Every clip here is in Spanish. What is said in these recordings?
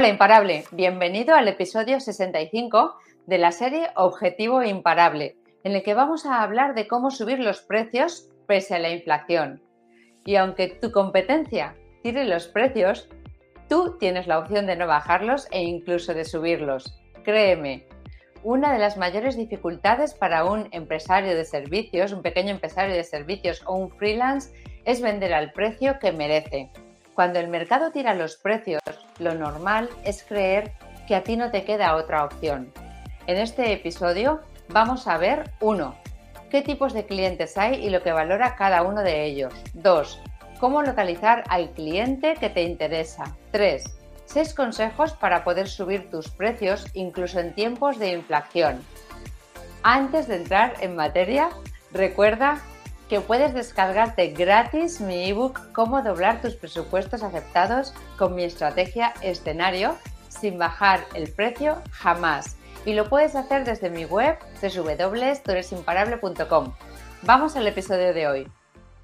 Hola Imparable, bienvenido al episodio 65 de la serie Objetivo Imparable, en el que vamos a hablar de cómo subir los precios pese a la inflación. Y aunque tu competencia tire los precios, tú tienes la opción de no bajarlos e incluso de subirlos. Créeme, una de las mayores dificultades para un empresario de servicios, un pequeño empresario de servicios o un freelance es vender al precio que merece. Cuando el mercado tira los precios, lo normal es creer que a ti no te queda otra opción. En este episodio vamos a ver 1. ¿Qué tipos de clientes hay y lo que valora cada uno de ellos? 2. ¿Cómo localizar al cliente que te interesa? 3. 6 consejos para poder subir tus precios incluso en tiempos de inflación. Antes de entrar en materia, recuerda que puedes descargarte gratis mi ebook Cómo doblar tus presupuestos aceptados con mi estrategia escenario sin bajar el precio jamás. Y lo puedes hacer desde mi web www.turesimparable.com. Vamos al episodio de hoy.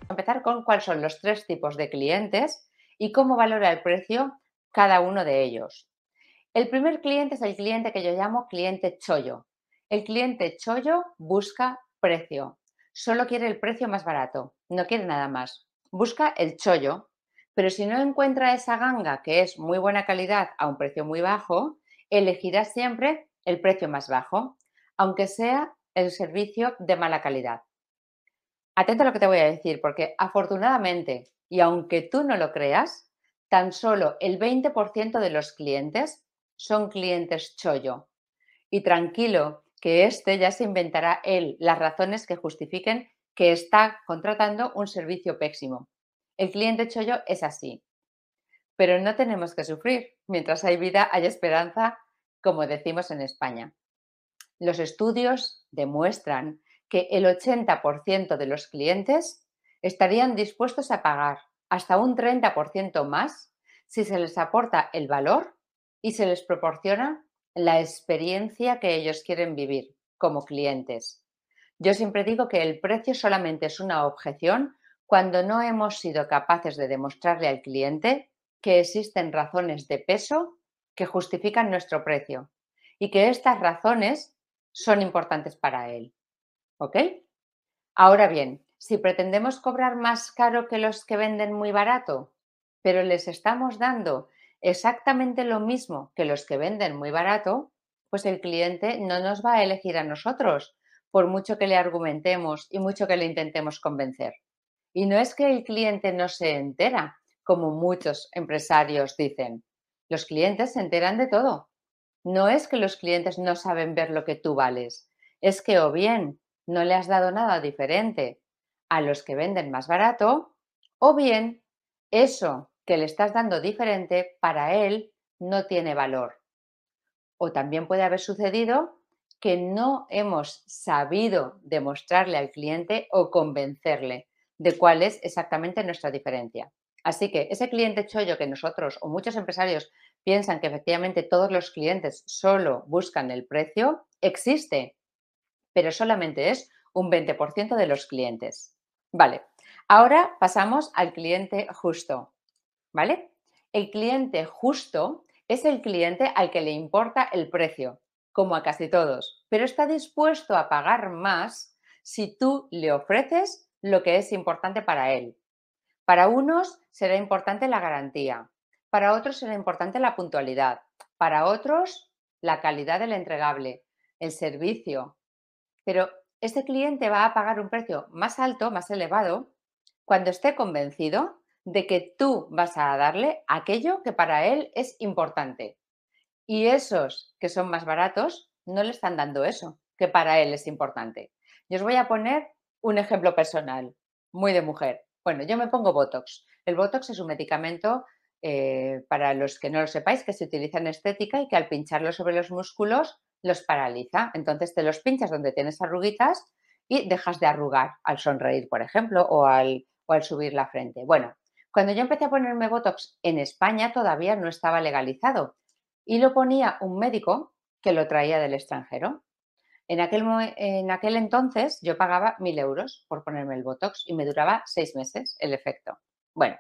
a empezar con cuáles son los tres tipos de clientes y cómo valora el precio cada uno de ellos. El primer cliente es el cliente que yo llamo cliente chollo. El cliente chollo busca precio solo quiere el precio más barato, no quiere nada más. Busca el chollo, pero si no encuentra esa ganga que es muy buena calidad a un precio muy bajo, elegirá siempre el precio más bajo, aunque sea el servicio de mala calidad. Atento a lo que te voy a decir, porque afortunadamente, y aunque tú no lo creas, tan solo el 20% de los clientes son clientes chollo. Y tranquilo, que éste ya se inventará él las razones que justifiquen que está contratando un servicio pésimo. El cliente chollo es así. Pero no tenemos que sufrir. Mientras hay vida, hay esperanza, como decimos en España. Los estudios demuestran que el 80% de los clientes estarían dispuestos a pagar hasta un 30% más si se les aporta el valor y se les proporciona la experiencia que ellos quieren vivir como clientes. Yo siempre digo que el precio solamente es una objeción cuando no hemos sido capaces de demostrarle al cliente que existen razones de peso que justifican nuestro precio y que estas razones son importantes para él. ¿Ok? Ahora bien, si pretendemos cobrar más caro que los que venden muy barato, pero les estamos dando exactamente lo mismo que los que venden muy barato, pues el cliente no nos va a elegir a nosotros, por mucho que le argumentemos y mucho que le intentemos convencer. Y no es que el cliente no se entera, como muchos empresarios dicen. Los clientes se enteran de todo. No es que los clientes no saben ver lo que tú vales, es que o bien no le has dado nada diferente a los que venden más barato, o bien eso que le estás dando diferente, para él no tiene valor. O también puede haber sucedido que no hemos sabido demostrarle al cliente o convencerle de cuál es exactamente nuestra diferencia. Así que ese cliente chollo que nosotros o muchos empresarios piensan que efectivamente todos los clientes solo buscan el precio, existe, pero solamente es un 20% de los clientes. Vale, ahora pasamos al cliente justo. ¿Vale? El cliente justo es el cliente al que le importa el precio, como a casi todos, pero está dispuesto a pagar más si tú le ofreces lo que es importante para él. Para unos será importante la garantía, para otros será importante la puntualidad, para otros la calidad del entregable, el servicio. Pero este cliente va a pagar un precio más alto, más elevado, cuando esté convencido de que tú vas a darle aquello que para él es importante. Y esos que son más baratos no le están dando eso, que para él es importante. Yo os voy a poner un ejemplo personal, muy de mujer. Bueno, yo me pongo Botox. El Botox es un medicamento, eh, para los que no lo sepáis, que se utiliza en estética y que al pincharlo sobre los músculos los paraliza. Entonces te los pinchas donde tienes arruguitas y dejas de arrugar al sonreír, por ejemplo, o al, o al subir la frente. Bueno, cuando yo empecé a ponerme Botox en España todavía no estaba legalizado y lo ponía un médico que lo traía del extranjero. En aquel, en aquel entonces yo pagaba mil euros por ponerme el Botox y me duraba seis meses el efecto. Bueno,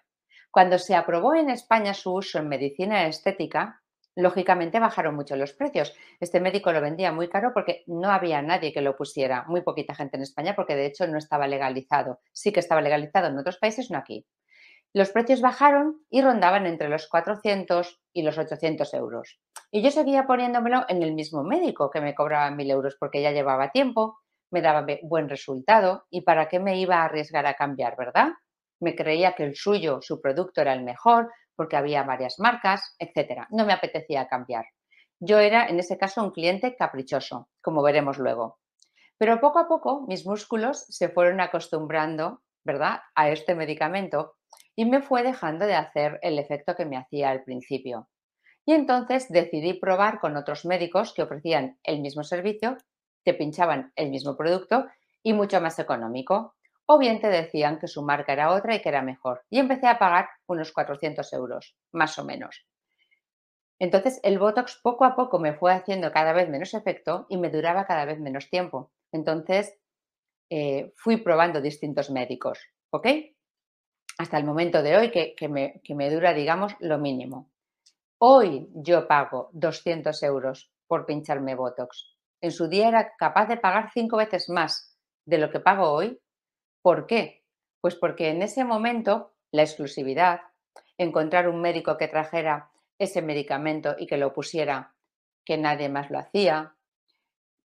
cuando se aprobó en España su uso en medicina estética, lógicamente bajaron mucho los precios. Este médico lo vendía muy caro porque no había nadie que lo pusiera, muy poquita gente en España porque de hecho no estaba legalizado. Sí que estaba legalizado en otros países, no aquí. Los precios bajaron y rondaban entre los 400 y los 800 euros. Y yo seguía poniéndomelo en el mismo médico que me cobraba 1.000 euros porque ya llevaba tiempo, me daba buen resultado y para qué me iba a arriesgar a cambiar, ¿verdad? Me creía que el suyo, su producto era el mejor, porque había varias marcas, etcétera. No me apetecía cambiar. Yo era, en ese caso, un cliente caprichoso, como veremos luego. Pero poco a poco mis músculos se fueron acostumbrando, ¿verdad?, a este medicamento y me fue dejando de hacer el efecto que me hacía al principio. Y entonces decidí probar con otros médicos que ofrecían el mismo servicio, que pinchaban el mismo producto y mucho más económico o bien te decían que su marca era otra y que era mejor. Y empecé a pagar unos 400 euros, más o menos. Entonces el Botox poco a poco me fue haciendo cada vez menos efecto y me duraba cada vez menos tiempo. Entonces eh, fui probando distintos médicos, ¿ok? Hasta el momento de hoy que, me, que me dura, digamos, lo mínimo. Hoy yo pago 200 euros por pincharme Botox. En su día era capaz de pagar cinco veces más de lo que pago hoy ¿Por qué? Pues porque en ese momento la exclusividad, encontrar un médico que trajera ese medicamento y que lo pusiera, que nadie más lo hacía,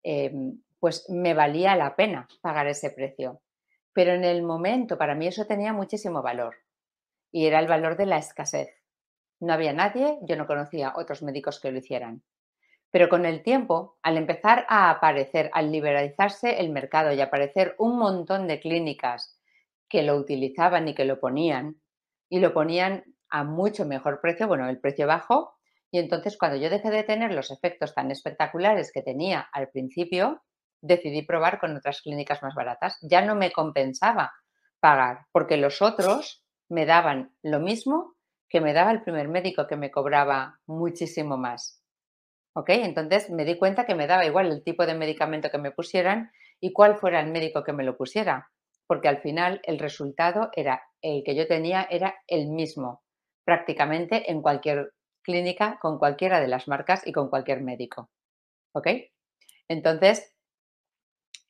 em, pues me valía la pena pagar ese precio. Pero en el momento, para mí eso tenía muchísimo valor y era el valor de la escasez. No había nadie, yo no conocía otros médicos que lo hicieran. Pero con el tiempo, al empezar a aparecer, al liberalizarse el mercado y aparecer un montón de clínicas que lo utilizaban y que lo ponían, y lo ponían a mucho mejor precio, bueno, el precio bajó, y entonces cuando yo dejé de tener los efectos tan espectaculares que tenía al principio, decidí probar con otras clínicas más baratas. Ya no me compensaba pagar, porque los otros me daban lo mismo que me daba el primer médico que me cobraba muchísimo más. ¿Ok? Entonces me di cuenta que me daba igual el tipo de medicamento que me pusieran y cuál fuera el médico que me lo pusiera, porque al final el resultado era el que yo tenía era el mismo, prácticamente en cualquier clínica, con cualquiera de las marcas y con cualquier médico. ¿Ok? Entonces,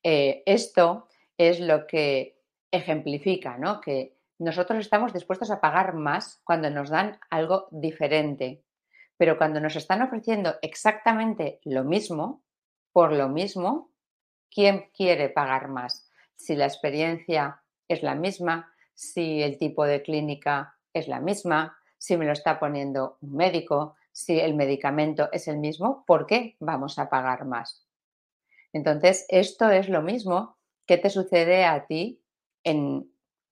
eh, esto es lo que ejemplifica, ¿no? Que nosotros estamos dispuestos a pagar más cuando nos dan algo diferente, pero cuando nos están ofreciendo exactamente lo mismo, por lo mismo, ¿quién quiere pagar más? Si la experiencia es la misma, si el tipo de clínica es la misma, si me lo está poniendo un médico, si el medicamento es el mismo, ¿por qué vamos a pagar más? Entonces, esto es lo mismo que te sucede a ti en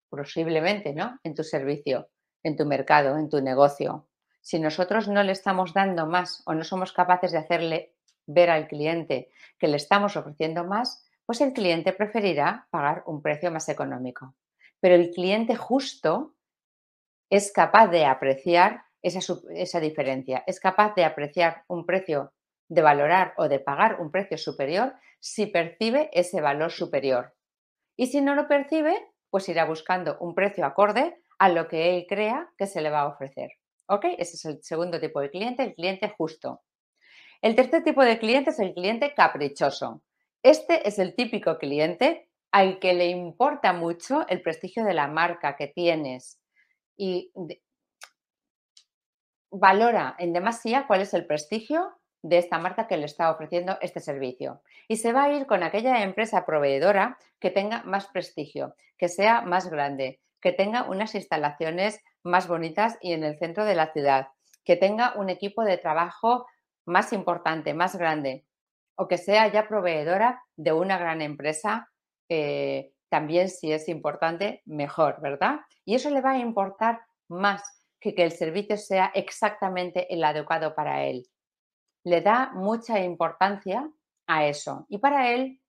posiblemente, ¿no? En tu servicio, en tu mercado, en tu negocio si nosotros no le estamos dando más o no somos capaces de hacerle ver al cliente que le estamos ofreciendo más, pues el cliente preferirá pagar un precio más económico. Pero el cliente justo es capaz de apreciar esa, esa, diferencia, es capaz de apreciar un precio, de valorar o de pagar un precio superior si percibe ese valor superior. Y si no lo percibe, pues irá buscando un precio acorde a lo que él crea que se le va a ofrecer. ¿Ok? Ese es el segundo tipo de cliente, el cliente justo. El tercer tipo de cliente es el cliente caprichoso. Este es el típico cliente al que le importa mucho el prestigio de la marca que tienes y valora en demasía cuál es el prestigio de esta marca que le está ofreciendo este servicio. Y se va a ir con aquella empresa proveedora que tenga más prestigio, que sea más grande, que tenga unas instalaciones más bonitas y en el centro de la ciudad, que tenga un equipo de trabajo más importante, más grande, o que sea ya proveedora de una gran empresa, eh, también si es importante, mejor, ¿verdad? Y eso le va a importar más que que el servicio sea exactamente el adecuado para él. Le da mucha importancia a eso. Y para él,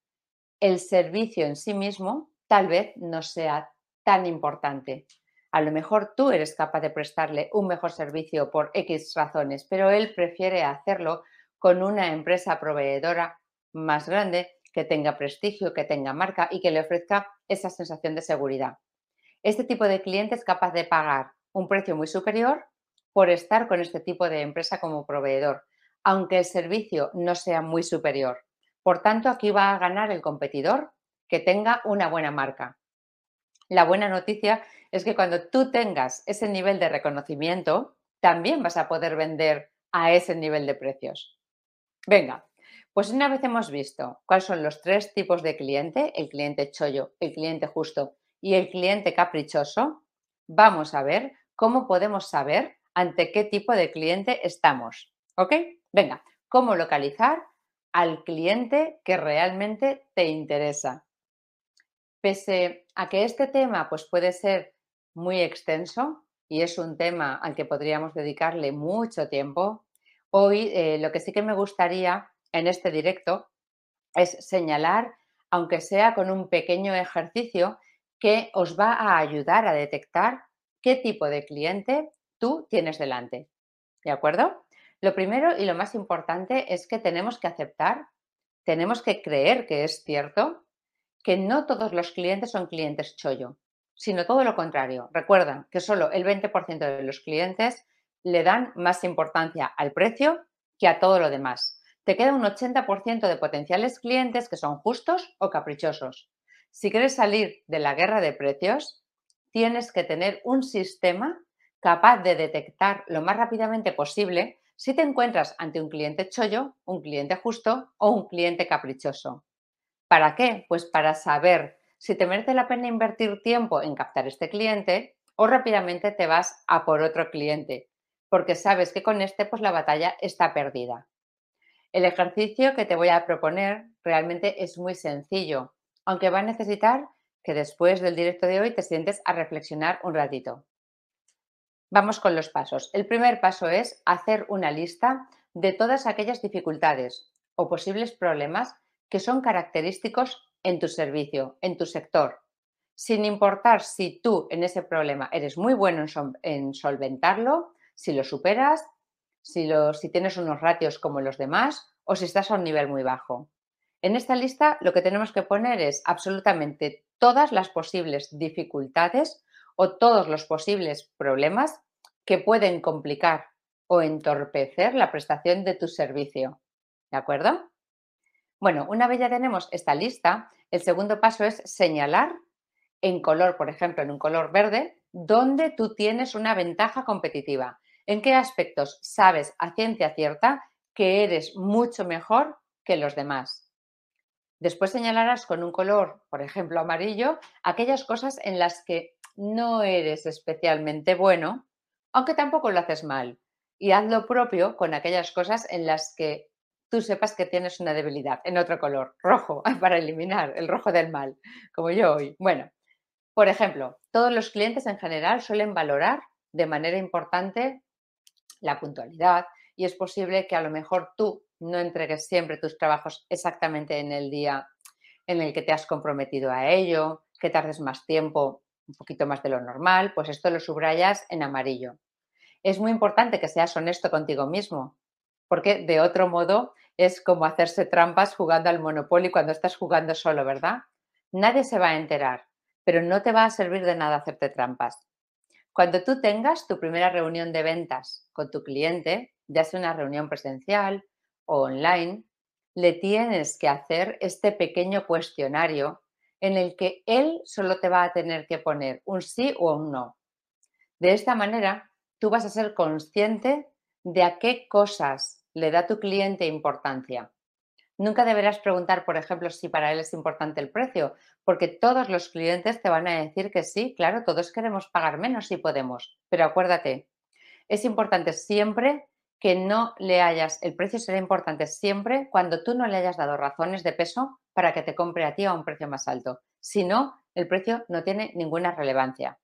el servicio en sí mismo tal vez no sea tan importante. A lo mejor tú eres capaz de prestarle un mejor servicio por X razones, pero él prefiere hacerlo con una empresa proveedora más grande, que tenga prestigio, que tenga marca y que le ofrezca esa sensación de seguridad. Este tipo de cliente es capaz de pagar un precio muy superior por estar con este tipo de empresa como proveedor, aunque el servicio no sea muy superior. Por tanto, aquí va a ganar el competidor que tenga una buena marca. La buena noticia es que cuando tú tengas ese nivel de reconocimiento, también vas a poder vender a ese nivel de precios. Venga, pues una vez hemos visto cuáles son los tres tipos de cliente, el cliente chollo, el cliente justo y el cliente caprichoso, vamos a ver cómo podemos saber ante qué tipo de cliente estamos. ¿Ok? Venga, cómo localizar al cliente que realmente te interesa. Pese a que este tema pues, puede ser muy extenso y es un tema al que podríamos dedicarle mucho tiempo, hoy eh, lo que sí que me gustaría en este directo es señalar, aunque sea con un pequeño ejercicio, que os va a ayudar a detectar qué tipo de cliente tú tienes delante. ¿De acuerdo? Lo primero y lo más importante es que tenemos que aceptar, tenemos que creer que es cierto, que no todos los clientes son clientes chollo, sino todo lo contrario. Recuerda que solo el 20% de los clientes le dan más importancia al precio que a todo lo demás. Te queda un 80% de potenciales clientes que son justos o caprichosos. Si quieres salir de la guerra de precios, tienes que tener un sistema capaz de detectar lo más rápidamente posible si te encuentras ante un cliente chollo, un cliente justo o un cliente caprichoso. ¿Para qué? Pues para saber si te merece la pena invertir tiempo en captar este cliente o rápidamente te vas a por otro cliente, porque sabes que con este pues la batalla está perdida. El ejercicio que te voy a proponer realmente es muy sencillo, aunque va a necesitar que después del directo de hoy te sientes a reflexionar un ratito. Vamos con los pasos. El primer paso es hacer una lista de todas aquellas dificultades o posibles problemas que son característicos en tu servicio, en tu sector, sin importar si tú en ese problema eres muy bueno en, solventarlo, si lo superas, si, si tienes unos ratios como los demás o si estás a un nivel muy bajo. En esta lista lo que tenemos que poner es absolutamente todas las posibles dificultades o todos los posibles problemas que pueden complicar o entorpecer la prestación de tu servicio. ¿De acuerdo? Bueno, una vez ya tenemos esta lista, el segundo paso es señalar en color, por ejemplo, en un color verde, dónde tú tienes una ventaja competitiva. ¿En qué aspectos sabes a ciencia cierta que eres mucho mejor que los demás? Después señalarás con un color, por ejemplo, amarillo, aquellas cosas en las que no eres especialmente bueno, aunque tampoco lo haces mal. Y haz lo propio con aquellas cosas en las que tú sepas que tienes una debilidad, en otro color, rojo, para eliminar el rojo del mal, como yo hoy. Bueno, por ejemplo, todos los clientes en general suelen valorar de manera importante la puntualidad y es posible que a lo mejor tú no entregues siempre tus trabajos exactamente en el día en el que te has comprometido a ello, que tardes más tiempo, un poquito más de lo normal, pues esto lo subrayas en amarillo. Es muy importante que seas honesto contigo mismo, porque de otro modo es como hacerse trampas jugando al Monopoly cuando estás jugando solo, ¿verdad? Nadie se va a enterar, pero no te va a servir de nada hacerte trampas. Cuando tú tengas tu primera reunión de ventas con tu cliente, ya sea una reunión presencial o online, le tienes que hacer este pequeño cuestionario en el que él solo te va a tener que poner un sí o un no. De esta manera, tú vas a ser consciente de a qué cosas le da tu cliente importancia. Nunca deberás preguntar, por ejemplo, si para él es importante el precio, porque todos los clientes te van a decir que sí, claro, todos queremos pagar menos si podemos, pero acuérdate, es importante siempre que no le hayas, el precio será importante siempre cuando tú no le hayas dado razones de peso para que te compre a ti a un precio más alto. Si no, el precio no tiene ninguna relevancia.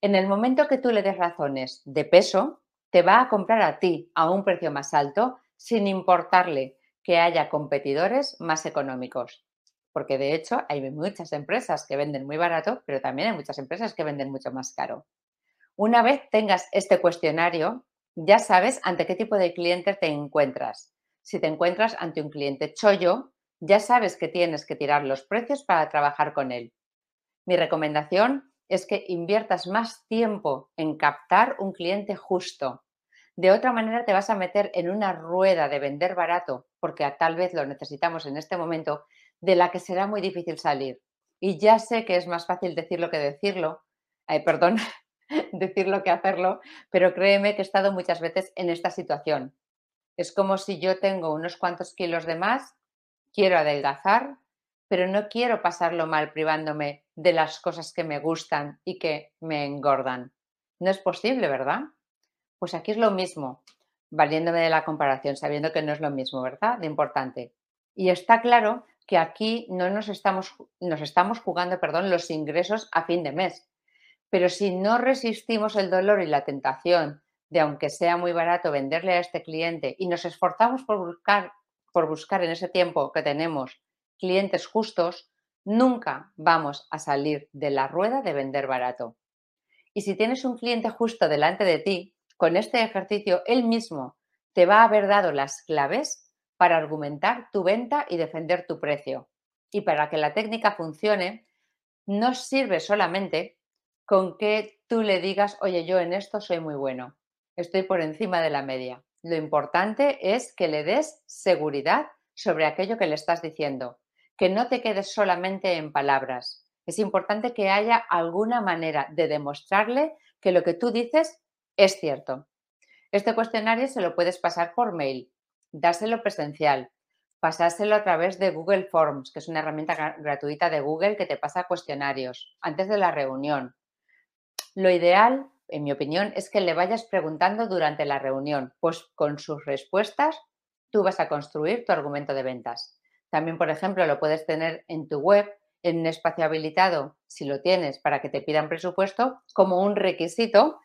En el momento que tú le des razones de peso, te va a comprar a ti a un precio más alto sin importarle que haya competidores más económicos. Porque de hecho hay muchas empresas que venden muy barato, pero también hay muchas empresas que venden mucho más caro. Una vez tengas este cuestionario, ya sabes ante qué tipo de cliente te encuentras. Si te encuentras ante un cliente chollo, ya sabes que tienes que tirar los precios para trabajar con él. Mi recomendación es que inviertas más tiempo en captar un cliente justo. De otra manera te vas a meter en una rueda de vender barato, porque tal vez lo necesitamos en este momento, de la que será muy difícil salir. Y ya sé que es más fácil decirlo que decirlo, perdón, decirlo que hacerlo, pero créeme que he estado muchas veces en esta situación. Es como si yo tengo unos cuantos kilos de más, quiero adelgazar, pero no quiero pasarlo mal privándome de las cosas que me gustan y que me engordan. No es posible, ¿verdad? Pues aquí es lo mismo, valiéndome de la comparación, sabiendo que no es lo mismo, ¿verdad? De importante. Y está claro que aquí no nos estamos, nos estamos jugando perdón, los ingresos a fin de mes. Pero si no resistimos el dolor y la tentación de, aunque sea muy barato, venderle a este cliente y nos esforzamos por buscar, por buscar en ese tiempo que tenemos clientes justos, nunca vamos a salir de la rueda de vender barato. Y si tienes un cliente justo delante de ti, con este ejercicio él mismo te va a haber dado las claves para argumentar tu venta y defender tu precio. Y para que la técnica funcione, no sirve solamente con que tú le digas, oye, yo en esto soy muy bueno, estoy por encima de la media. Lo importante es que le des seguridad sobre aquello que le estás diciendo, que no te quedes solamente en palabras. Es importante que haya alguna manera de demostrarle que lo que tú dices es cierto. Este cuestionario se lo puedes pasar por mail dárselo presencial, pasárselo a través de Google Forms, que es una herramienta gratuita de Google que te pasa cuestionarios antes de la reunión. Lo ideal, en mi opinión, es que le vayas preguntando durante la reunión, pues con sus respuestas tú vas a construir tu argumento de ventas. También, por ejemplo, lo puedes tener en tu web, en un espacio habilitado, si lo tienes, para que te pidan presupuesto, como un requisito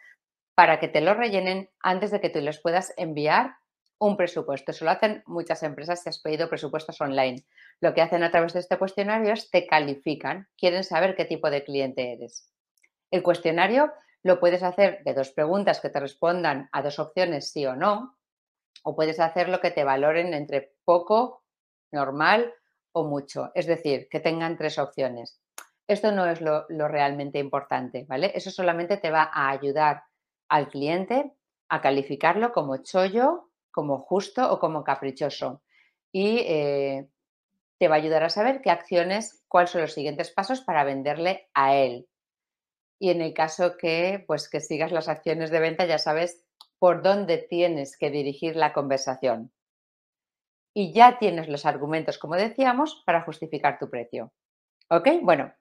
para que te lo rellenen antes de que tú les puedas enviar un presupuesto. Eso lo hacen muchas empresas si has pedido presupuestos online. Lo que hacen a través de este cuestionario es te califican, quieren saber qué tipo de cliente eres. El cuestionario lo puedes hacer de dos preguntas que te respondan a dos opciones sí o no, o puedes hacer lo que te valoren entre poco, normal o mucho, es decir, que tengan tres opciones. Esto no es lo, realmente importante, ¿vale? Eso solamente te va a ayudar al cliente a calificarlo como chollo como justo o como caprichoso. Y eh, te va a ayudar a saber qué acciones, cuáles son los siguientes pasos para venderle a él. Y en el caso que, pues, que sigas las acciones de venta, ya sabes por dónde tienes que dirigir la conversación. Y ya tienes los argumentos, como decíamos, para justificar tu precio. ¿Ok? Bueno,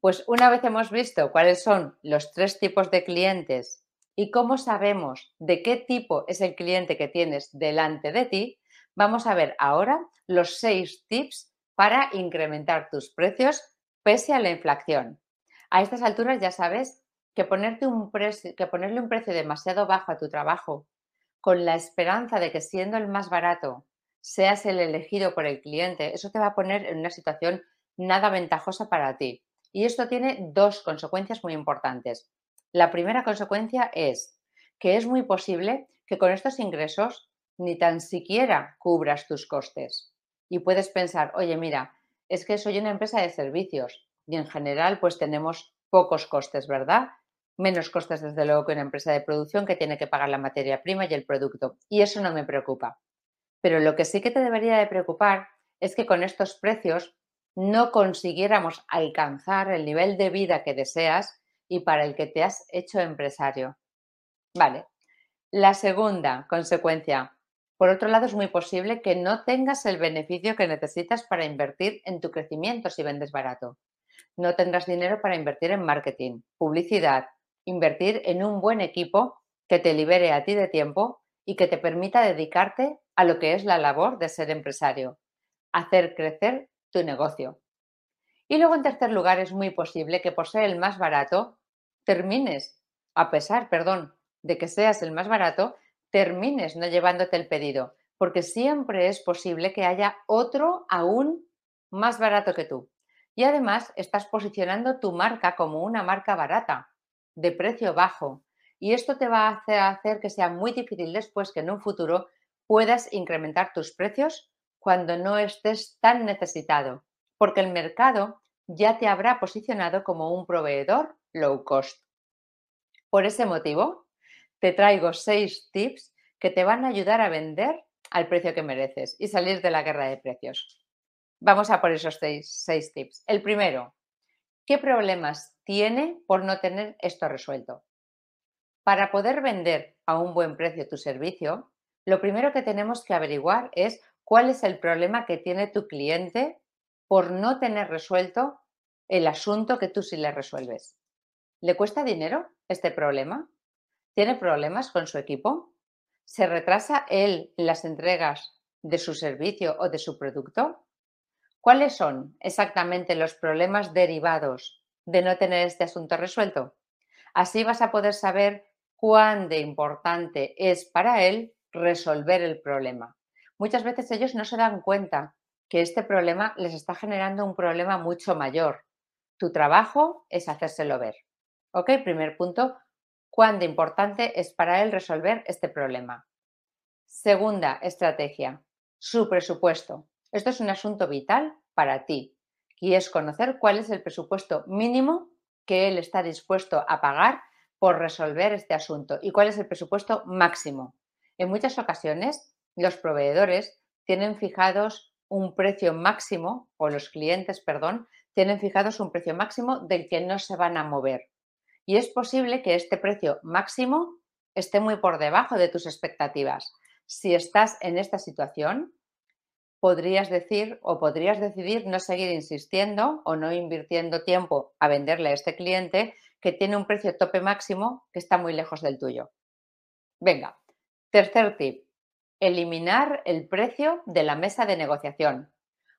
pues una vez hemos visto cuáles son los tres tipos de clientes y cómo sabemos de qué tipo es el cliente que tienes delante de ti, vamos a ver ahora los seis tips para incrementar tus precios pese a la inflación. A estas alturas ya sabes que, que ponerle un precio demasiado bajo a tu trabajo con la esperanza de que siendo el más barato seas el elegido por el cliente, eso te va a poner en una situación nada ventajosa para ti. Y esto tiene dos consecuencias muy importantes. La primera consecuencia es que es muy posible que con estos ingresos ni tan siquiera cubras tus costes. Y puedes pensar, oye, mira, es que soy una empresa de servicios y en general pues tenemos pocos costes, ¿verdad? Menos costes desde luego que una empresa de producción que tiene que pagar la materia prima y el producto. Y eso no me preocupa. Pero lo que sí que te debería de preocupar es que con estos precios no consiguiéramos alcanzar el nivel de vida que deseas y para el que te has hecho empresario. Vale. La segunda consecuencia. Por otro lado, es muy posible que no tengas el beneficio que necesitas para invertir en tu crecimiento si vendes barato. No tendrás dinero para invertir en marketing, publicidad, invertir en un buen equipo que te libere a ti de tiempo y que te permita dedicarte a lo que es la labor de ser empresario, hacer crecer tu negocio. Y luego, en tercer lugar, es muy posible que por ser el más barato, termines, a pesar, perdón, de que seas el más barato, termines no llevándote el pedido, porque siempre es posible que haya otro aún más barato que tú. Y además estás posicionando tu marca como una marca barata, de precio bajo. Y esto te va a hacer que sea muy difícil después que en un futuro puedas incrementar tus precios cuando no estés tan necesitado porque el mercado ya te habrá posicionado como un proveedor low cost. Por ese motivo, te traigo seis tips que te van a ayudar a vender al precio que mereces y salir de la guerra de precios. Vamos a por esos seis, tips. El primero, ¿qué problemas tiene por no tener esto resuelto? Para poder vender a un buen precio tu servicio, lo primero que tenemos que averiguar es cuál es el problema que tiene tu cliente por no tener resuelto el asunto que tú sí le resuelves. ¿Le cuesta dinero este problema? ¿Tiene problemas con su equipo? ¿Se retrasa él en las entregas de su servicio o de su producto? ¿Cuáles son exactamente los problemas derivados de no tener este asunto resuelto? Así vas a poder saber cuán de importante es para él resolver el problema. Muchas veces ellos no se dan cuenta que este problema les está generando un problema mucho mayor. Tu trabajo es hacérselo ver. ¿Ok? Primer punto, cuán de importante es para él resolver este problema. Segunda estrategia, su presupuesto. Esto es un asunto vital para ti y es conocer cuál es el presupuesto mínimo que él está dispuesto a pagar por resolver este asunto y cuál es el presupuesto máximo. En muchas ocasiones, los proveedores tienen fijados un precio máximo, o los clientes, perdón, tienen fijados un precio máximo del que no se van a mover. Y es posible que este precio máximo esté muy por debajo de tus expectativas. Si estás en esta situación, podrías decir o podrías decidir no seguir insistiendo o no invirtiendo tiempo a venderle a este cliente que tiene un precio tope máximo que está muy lejos del tuyo. Venga, tercer tip, eliminar el precio de la mesa de negociación.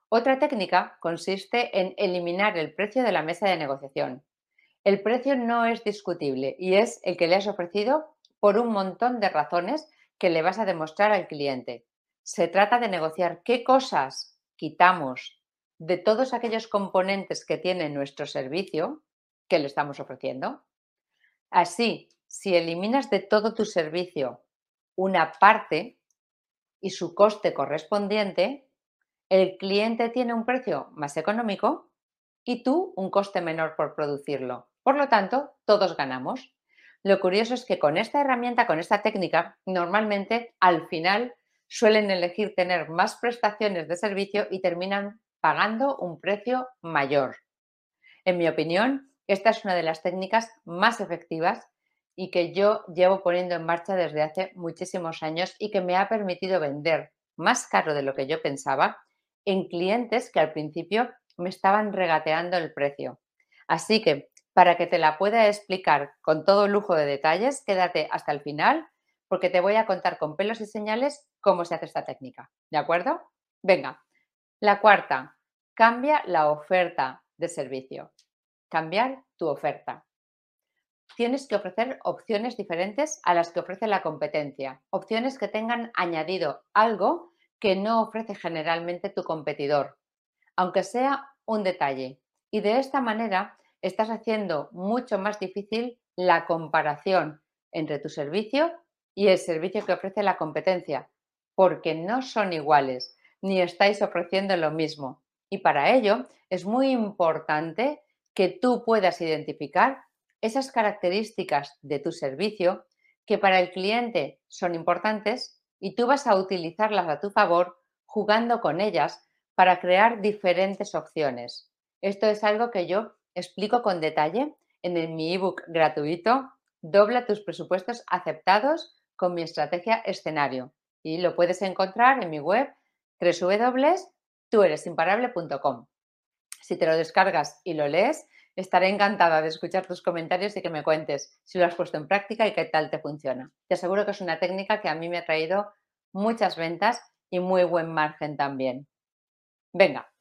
Otra técnica consiste en eliminar el precio de la mesa de negociación. El precio no es discutible y es el que le has ofrecido por un montón de razones que le vas a demostrar al cliente. Se trata de negociar qué cosas quitamos de todos aquellos componentes que tiene nuestro servicio que le estamos ofreciendo. Así, si eliminas de todo tu servicio una parte y su coste correspondiente, el cliente tiene un precio más económico y tú un coste menor por producirlo. Por lo tanto, todos ganamos. Lo curioso es que con esta herramienta, con esta técnica, normalmente al final suelen elegir tener más prestaciones de servicio y terminan pagando un precio mayor. En mi opinión, esta es una de las técnicas más efectivas y que yo llevo poniendo en marcha desde hace muchísimos años y que me ha permitido vender más caro de lo que yo pensaba en clientes que al principio me estaban regateando el precio. Así que para que te la pueda explicar con todo lujo de detalles, quédate hasta el final porque te voy a contar con pelos y señales cómo se hace esta técnica. ¿De acuerdo? Venga. La cuarta, cambia la oferta de servicio. Cambiar tu oferta. Tienes que ofrecer opciones diferentes a las que ofrece la competencia, opciones que tengan añadido algo que no ofrece generalmente tu competidor, aunque sea un detalle. Y de esta manera estás haciendo mucho más difícil la comparación entre tu servicio y el servicio que ofrece la competencia, porque no son iguales, ni estáis ofreciendo lo mismo. Y para ello es muy importante que tú puedas identificar esas características de tu servicio que para el cliente son importantes y tú vas a utilizarlas a tu favor jugando con ellas para crear diferentes opciones. Esto es algo que yo explico con detalle en mi ebook gratuito Dobla tus presupuestos aceptados con mi estrategia escenario y lo puedes encontrar en mi web www.tueresimparable.com. Si te lo descargas y lo lees, estaré encantada de escuchar tus comentarios y que me cuentes si lo has puesto en práctica y qué tal te funciona. Te aseguro que es una técnica que a mí me ha traído muchas ventas y muy buen margen también. Venga,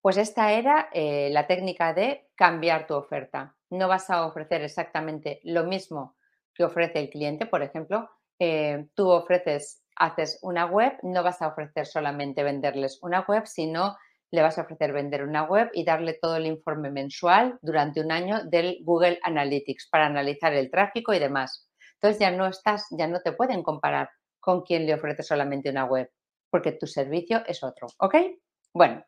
pues esta era eh, la técnica de cambiar tu oferta. No vas a ofrecer exactamente lo mismo que ofrece el cliente. Por ejemplo, eh, tú ofreces, haces una web, no vas a ofrecer solamente venderles una web, sino le vas a ofrecer vender una web y darle todo el informe mensual durante un año del Google Analytics para analizar el tráfico y demás. Entonces ya no estás, ya no te pueden comparar con quien le ofrece solamente una web, porque tu servicio es otro, ¿ok? Bueno,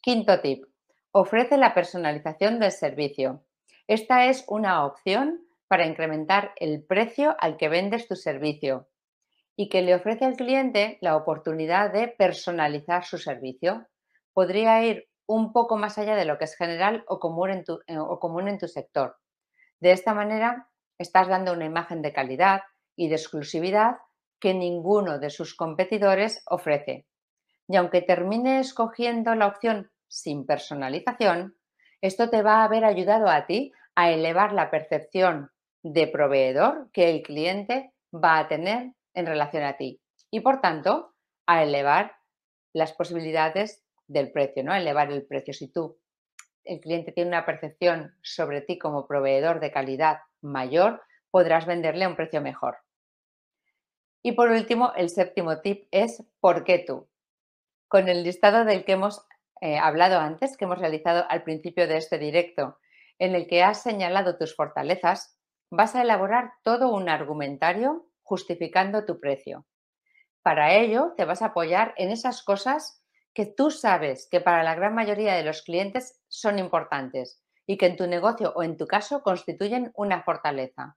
Quinto tip. Ofrece la personalización del servicio. Esta es una opción para incrementar el precio al que vendes tu servicio y que le ofrece al cliente la oportunidad de personalizar su servicio. Podría ir un poco más allá de lo que es general o común en tu, eh, o común en tu sector. De esta manera, estás dando una imagen de calidad y de exclusividad que ninguno de sus competidores ofrece. Y aunque termine escogiendo la opción sin personalización, esto te va a haber ayudado a ti a elevar la percepción de proveedor que el cliente va a tener en relación a ti y por tanto a elevar las posibilidades del precio, ¿no? elevar el precio. Si tú, el cliente tiene una percepción sobre ti como proveedor de calidad mayor, podrás venderle a un precio mejor. Y por último, el séptimo tip es ¿por qué tú? Con el listado del que hemos eh, hablado antes, que hemos realizado al principio de este directo, en el que has señalado tus fortalezas, vas a elaborar todo un argumentario justificando tu precio. Para ello, te vas a apoyar en esas cosas que tú sabes que para la gran mayoría de los clientes son importantes y que en tu negocio o en tu caso constituyen una fortaleza.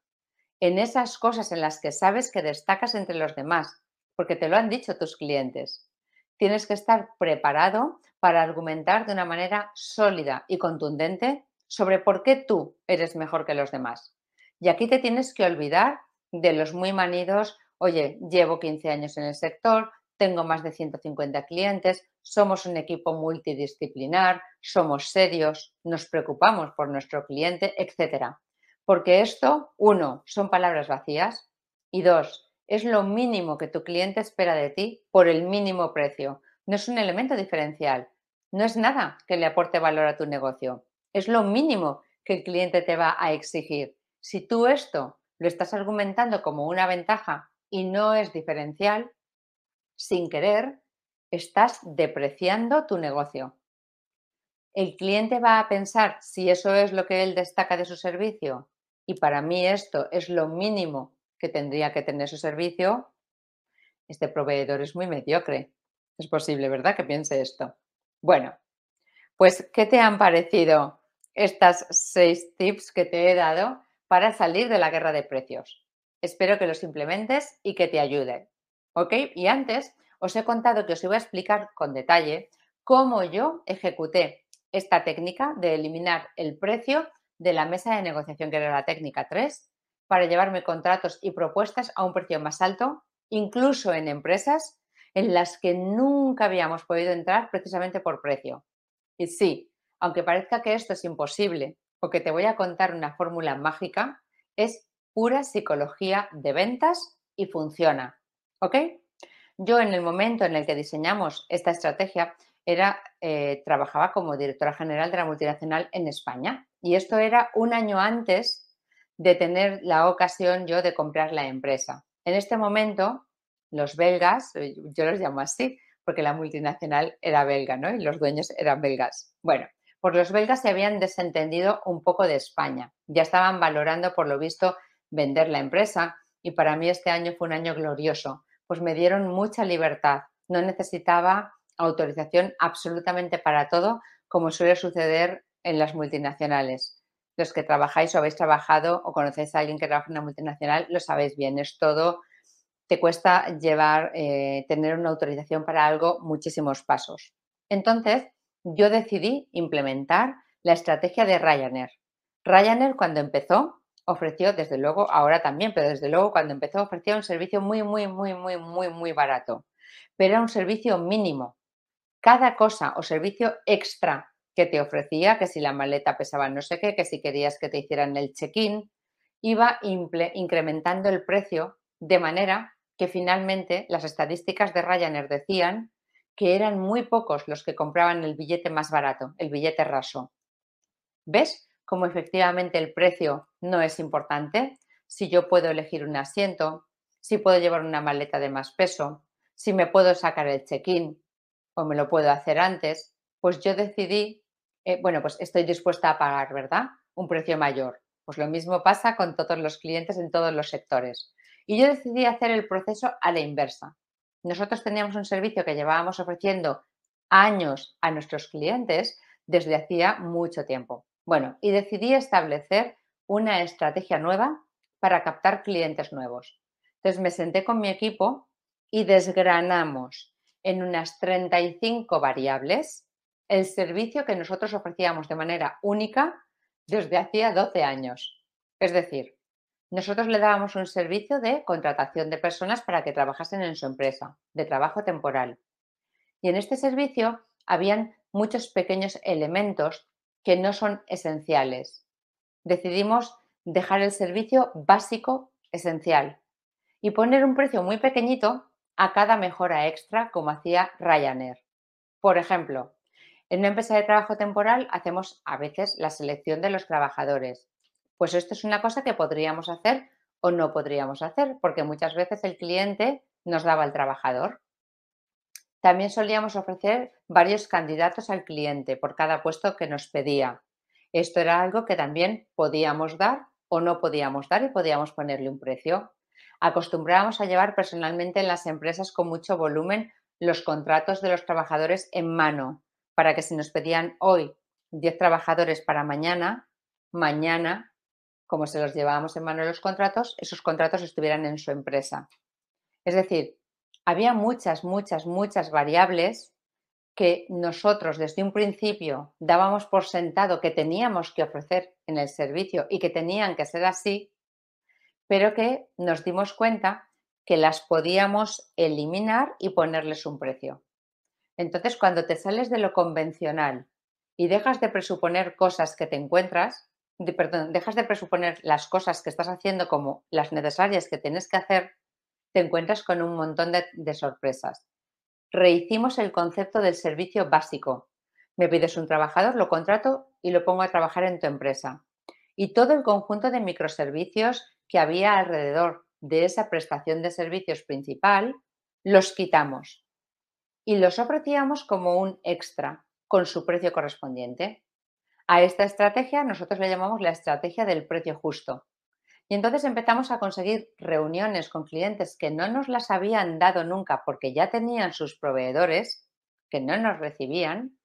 En esas cosas en las que sabes que destacas entre los demás, porque te lo han dicho tus clientes. Tienes que estar preparado para argumentar de una manera sólida y contundente sobre por qué tú eres mejor que los demás. Y aquí te tienes que olvidar de los muy manidos, oye, llevo 15 años en el sector, tengo más de 150 clientes, somos un equipo multidisciplinar, somos serios, nos preocupamos por nuestro cliente, etcétera. Porque esto, uno, son palabras vacías y dos, es lo mínimo que tu cliente espera de ti por el mínimo precio. No es un elemento diferencial, no es nada que le aporte valor a tu negocio. Es lo mínimo que el cliente te va a exigir. Si tú esto lo estás argumentando como una ventaja y no es diferencial, sin querer, estás depreciando tu negocio. El cliente va a pensar si eso es lo que él destaca de su servicio y para mí esto es lo mínimo que tendría que tener su servicio, este proveedor es muy mediocre. Es posible, ¿verdad? Que piense esto. Bueno, pues, ¿qué te han parecido estas seis tips que te he dado para salir de la guerra de precios. Espero que los implementes y que te ayuden. ¿Ok? Y antes os he contado que os iba a explicar con detalle cómo yo ejecuté esta técnica de eliminar el precio de la mesa de negociación, que era la técnica 3, para llevarme contratos y propuestas a un precio más alto, incluso en empresas en las que nunca habíamos podido entrar precisamente por precio. Y sí, aunque parezca que esto es imposible o que te voy a contar una fórmula mágica, es pura psicología de ventas y funciona. ¿Ok? Yo en el momento en el que diseñamos esta estrategia era, eh, trabajaba como directora general de la multinacional en España y esto era un año antes de tener la ocasión yo de comprar la empresa. En este momento, los belgas, eh, yo los llamo así, porque la multinacional era belga, ¿no? Y los dueños eran belgas. Bueno, pues los belgas se habían desentendido un poco de España. Ya estaban valorando, por lo visto, vender la empresa y para mí este año fue un año glorioso, pues me dieron mucha libertad. No necesitaba autorización absolutamente para todo, como suele suceder en las multinacionales. Los que trabajáis o habéis trabajado o conocéis a alguien que trabaja en una multinacional, lo sabéis bien, es todo, te cuesta llevar, eh, tener una autorización para algo muchísimos pasos. Entonces, yo decidí implementar la estrategia de Ryanair. Ryanair cuando empezó ofreció, desde luego, ahora también, pero desde luego cuando empezó ofrecía un servicio muy, muy, muy, muy, muy, muy barato. Pero era un servicio mínimo. Cada cosa o servicio extra que te ofrecía, que si la maleta pesaba no sé qué, que si querías que te hicieran el check-in, iba incrementando el precio de manera que finalmente las estadísticas de Ryanair decían que eran muy pocos los que compraban el billete más barato, el billete raso. ¿Ves cómo efectivamente el precio no es importante? Si yo puedo elegir un asiento, si puedo llevar una maleta de más peso, si me puedo sacar el check-in o me lo puedo hacer antes, pues yo decidí, eh, bueno, pues estoy dispuesta a pagar, ¿verdad? Un precio mayor. Pues lo mismo pasa con todos los clientes en todos los sectores. Y yo decidí hacer el proceso a la inversa. Nosotros teníamos un servicio que llevábamos ofreciendo años a nuestros clientes desde hacía mucho tiempo. Bueno, y decidí establecer una estrategia nueva para captar clientes nuevos. Entonces me senté con mi equipo y desgranamos en unas 35 variables el servicio que nosotros ofrecíamos de manera única desde hacía 12 años. Es decir, nosotros le dábamos un servicio de contratación de personas para que trabajasen en su empresa, de trabajo temporal. Y en este servicio habían muchos pequeños elementos que no son esenciales. Decidimos dejar el servicio básico esencial y poner un precio muy pequeñito a cada mejora extra como hacía Ryanair. Por ejemplo, en una empresa de trabajo temporal hacemos a veces la selección de los trabajadores. Pues esto es una cosa que podríamos hacer o no podríamos hacer, porque muchas veces el cliente nos daba el trabajador. También solíamos ofrecer varios candidatos al cliente por cada puesto que nos pedía. Esto era algo que también podíamos dar o no podíamos dar y podíamos ponerle un precio. Acostumbrábamos a llevar personalmente en las empresas con mucho volumen los contratos de los trabajadores en mano, para que si nos pedían hoy 10 trabajadores para mañana, mañana, como se los llevábamos en mano los contratos, esos contratos estuvieran en su empresa. Es decir, había muchas, muchas, muchas variables que nosotros desde un principio dábamos por sentado que teníamos que ofrecer en el servicio y que tenían que ser así, pero que nos dimos cuenta que las podíamos eliminar y ponerles un precio. Entonces, cuando te sales de lo convencional y dejas de presuponer cosas que te encuentras, perdón, dejas de presuponer las cosas que estás haciendo como las necesarias que tienes que hacer, te encuentras con un montón de, de sorpresas. Rehicimos el concepto del servicio básico. Me pides un trabajador, lo contrato y lo pongo a trabajar en tu empresa. Y todo el conjunto de microservicios que había alrededor de esa prestación de servicios principal, los quitamos y los ofrecíamos como un extra con su precio correspondiente. A esta estrategia nosotros le llamamos la estrategia del precio justo. Y entonces empezamos a conseguir reuniones con clientes que no nos las habían dado nunca porque ya tenían sus proveedores, que no nos recibían,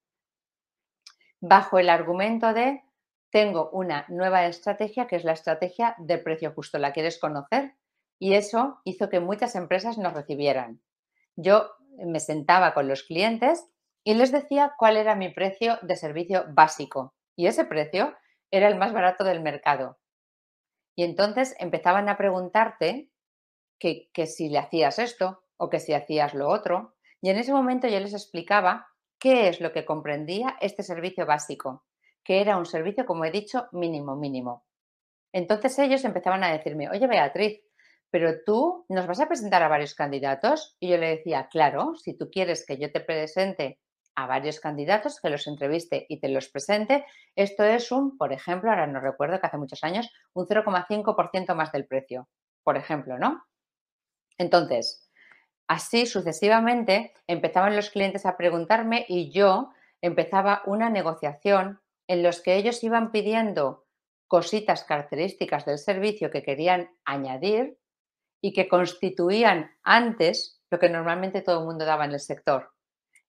bajo el argumento de tengo una nueva estrategia que es la estrategia de precio justo. ¿La quieres conocer? Y eso hizo que muchas empresas nos recibieran. Yo me sentaba con los clientes y les decía cuál era mi precio de servicio básico. Y ese precio era el más barato del mercado. Y entonces empezaban a preguntarte que, que si le hacías esto o que si hacías lo otro. Y en ese momento yo les explicaba qué es lo que comprendía este servicio básico que era un servicio, como he dicho, mínimo, mínimo. Entonces ellos empezaban a decirme, oye Beatriz, pero tú nos vas a presentar a varios candidatos. Y yo le decía, claro, si tú quieres que yo te presente a varios candidatos, que los entreviste y te los presente, esto es un, por ejemplo, ahora no recuerdo que hace muchos años, un 0,5% más del precio, por ejemplo, ¿no? Entonces, así sucesivamente empezaban los clientes a preguntarme y yo empezaba una negociación en los que ellos iban pidiendo cositas características del servicio que querían añadir y que constituían antes lo que normalmente todo el mundo daba en el sector.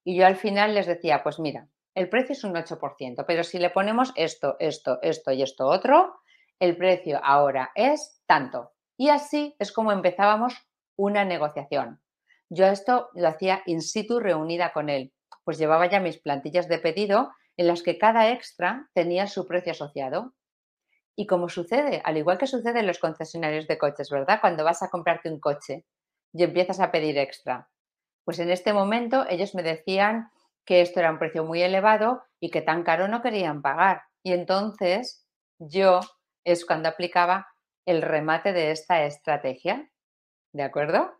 Y yo al final les decía, pues mira, el precio es un 8%, pero si le ponemos esto, esto, esto y esto otro, el precio ahora es tanto. Y así es como empezábamos una negociación. Yo esto lo hacía in situ reunida con él, pues llevaba ya mis plantillas de pedido en las que cada extra tenía su precio asociado. Y como sucede, al igual que sucede en los concesionarios de coches, ¿verdad? Cuando vas a comprarte un coche y empiezas a pedir extra. Pues en este momento ellos me decían que esto era un precio muy elevado y que tan caro no querían pagar. Y entonces yo es cuando aplicaba el remate de esta estrategia. ¿De acuerdo?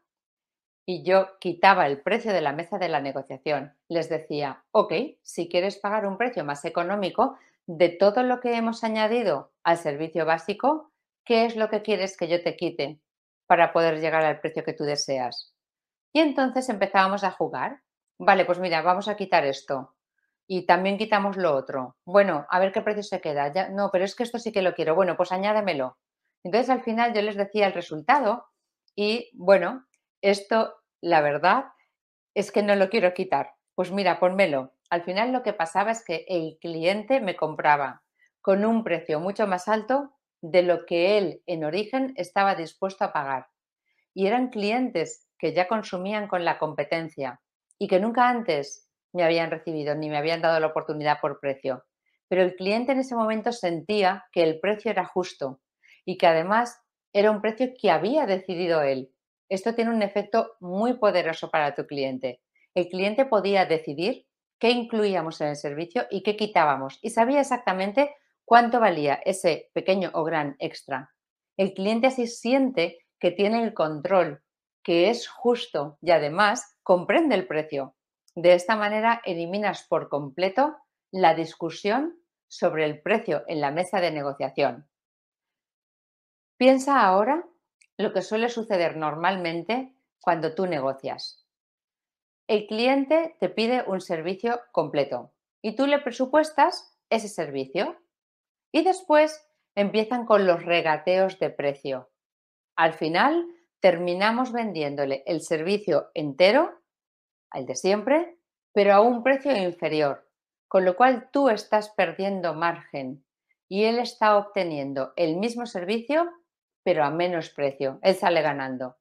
y yo quitaba el precio de la mesa de la negociación. Les decía, ok, si quieres pagar un precio más económico de todo lo que hemos añadido al servicio básico, ¿qué es lo que quieres que yo te quite para poder llegar al precio que tú deseas? Y entonces empezábamos a jugar. Vale, pues mira, vamos a quitar esto. Y también quitamos lo otro. Bueno, a ver qué precio se queda. No, pero es que esto sí que lo quiero. Bueno, pues añádemelo. Entonces al final yo les decía el resultado y bueno, esto, la verdad, es que no lo quiero quitar. Pues mira, ponmelo. Al final lo que pasaba es que el cliente me compraba con un precio mucho más alto de lo que él en origen estaba dispuesto a pagar. Y eran clientes que ya consumían con la competencia y que nunca antes me habían recibido ni me habían dado la oportunidad por precio. Pero el cliente en ese momento sentía que el precio era justo y que además era un precio que había decidido él. Esto tiene un efecto muy poderoso para tu cliente. El cliente podía decidir qué incluíamos en el servicio y qué quitábamos y sabía exactamente cuánto valía ese pequeño o gran extra. El cliente así siente que tiene el control, que es justo y además comprende el precio. De esta manera eliminas por completo la discusión sobre el precio en la mesa de negociación. Piensa ahora lo que suele suceder normalmente cuando tú negocias. El cliente te pide un servicio completo y tú le presupuestas ese servicio. Y después empiezan con los regateos de precio. Al final terminamos vendiéndole el servicio entero, el de siempre, pero a un precio inferior, con lo cual tú estás perdiendo margen y él está obteniendo el mismo servicio, pero a menos precio. Él sale ganando.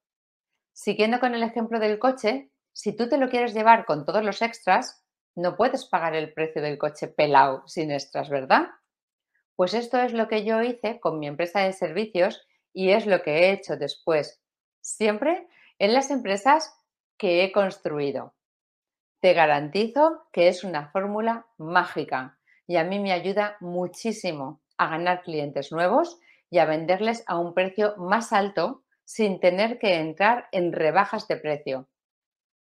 Siguiendo con el ejemplo del coche, si tú te lo quieres llevar con todos los extras, no puedes pagar el precio del coche pelado sin extras, ¿verdad? Pues esto es lo que yo hice con mi empresa de servicios y es lo que he hecho después, siempre en las empresas que he construido. Te garantizo que es una fórmula mágica y a mí me ayuda muchísimo a ganar clientes nuevos y a venderles a un precio más alto sin tener que entrar en rebajas de precio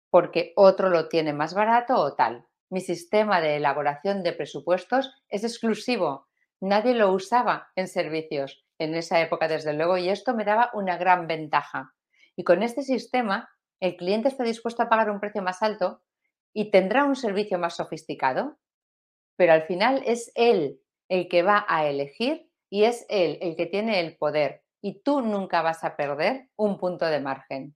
porque otro lo tiene más barato o tal. Mi sistema de elaboración de presupuestos es exclusivo. Nadie lo usaba en servicios en esa época, desde luego, y esto me daba una gran ventaja. Y con este sistema, el cliente está dispuesto a pagar un precio más alto y tendrá un servicio más sofisticado, pero al final es él el que va a elegir y es él el que tiene el poder y tú nunca vas a perder un punto de margen.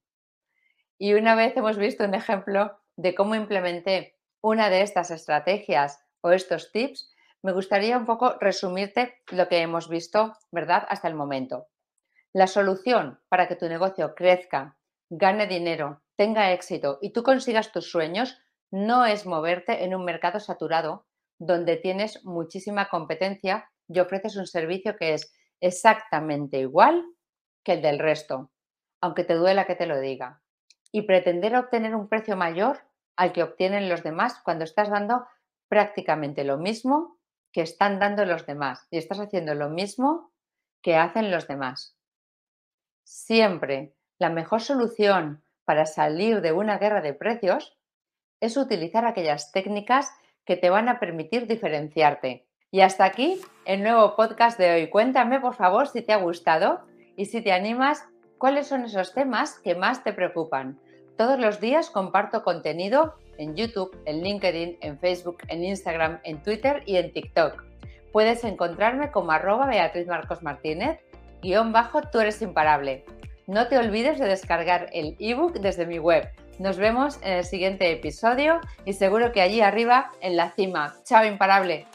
Y una vez hemos visto un ejemplo de cómo implementé una de estas estrategias o estos tips, me gustaría un poco resumirte lo que hemos visto, ¿verdad?, hasta el momento. La solución para que tu negocio crezca, gane dinero, tenga éxito y tú consigas tus sueños no es moverte en un mercado saturado donde tienes muchísima competencia y ofreces un servicio que es exactamente igual que el del resto, aunque te duela que te lo diga y pretender obtener un precio mayor al que obtienen los demás cuando estás dando prácticamente lo mismo que están dando los demás y estás haciendo lo mismo que hacen los demás. Siempre la mejor solución para salir de una guerra de precios es utilizar aquellas técnicas que te van a permitir diferenciarte. Y hasta aquí el nuevo podcast de hoy. Cuéntame por favor si te ha gustado y si te animas cuáles son esos temas que más te preocupan. Todos los días comparto contenido en YouTube, en LinkedIn, en Facebook, en Instagram, en Twitter y en TikTok. Puedes encontrarme como arroba Beatriz Marcos Martínez, guion bajo, tú eres imparable. No te olvides de descargar el ebook desde mi web. Nos vemos en el siguiente episodio y seguro que allí arriba, en la cima. Chao imparable.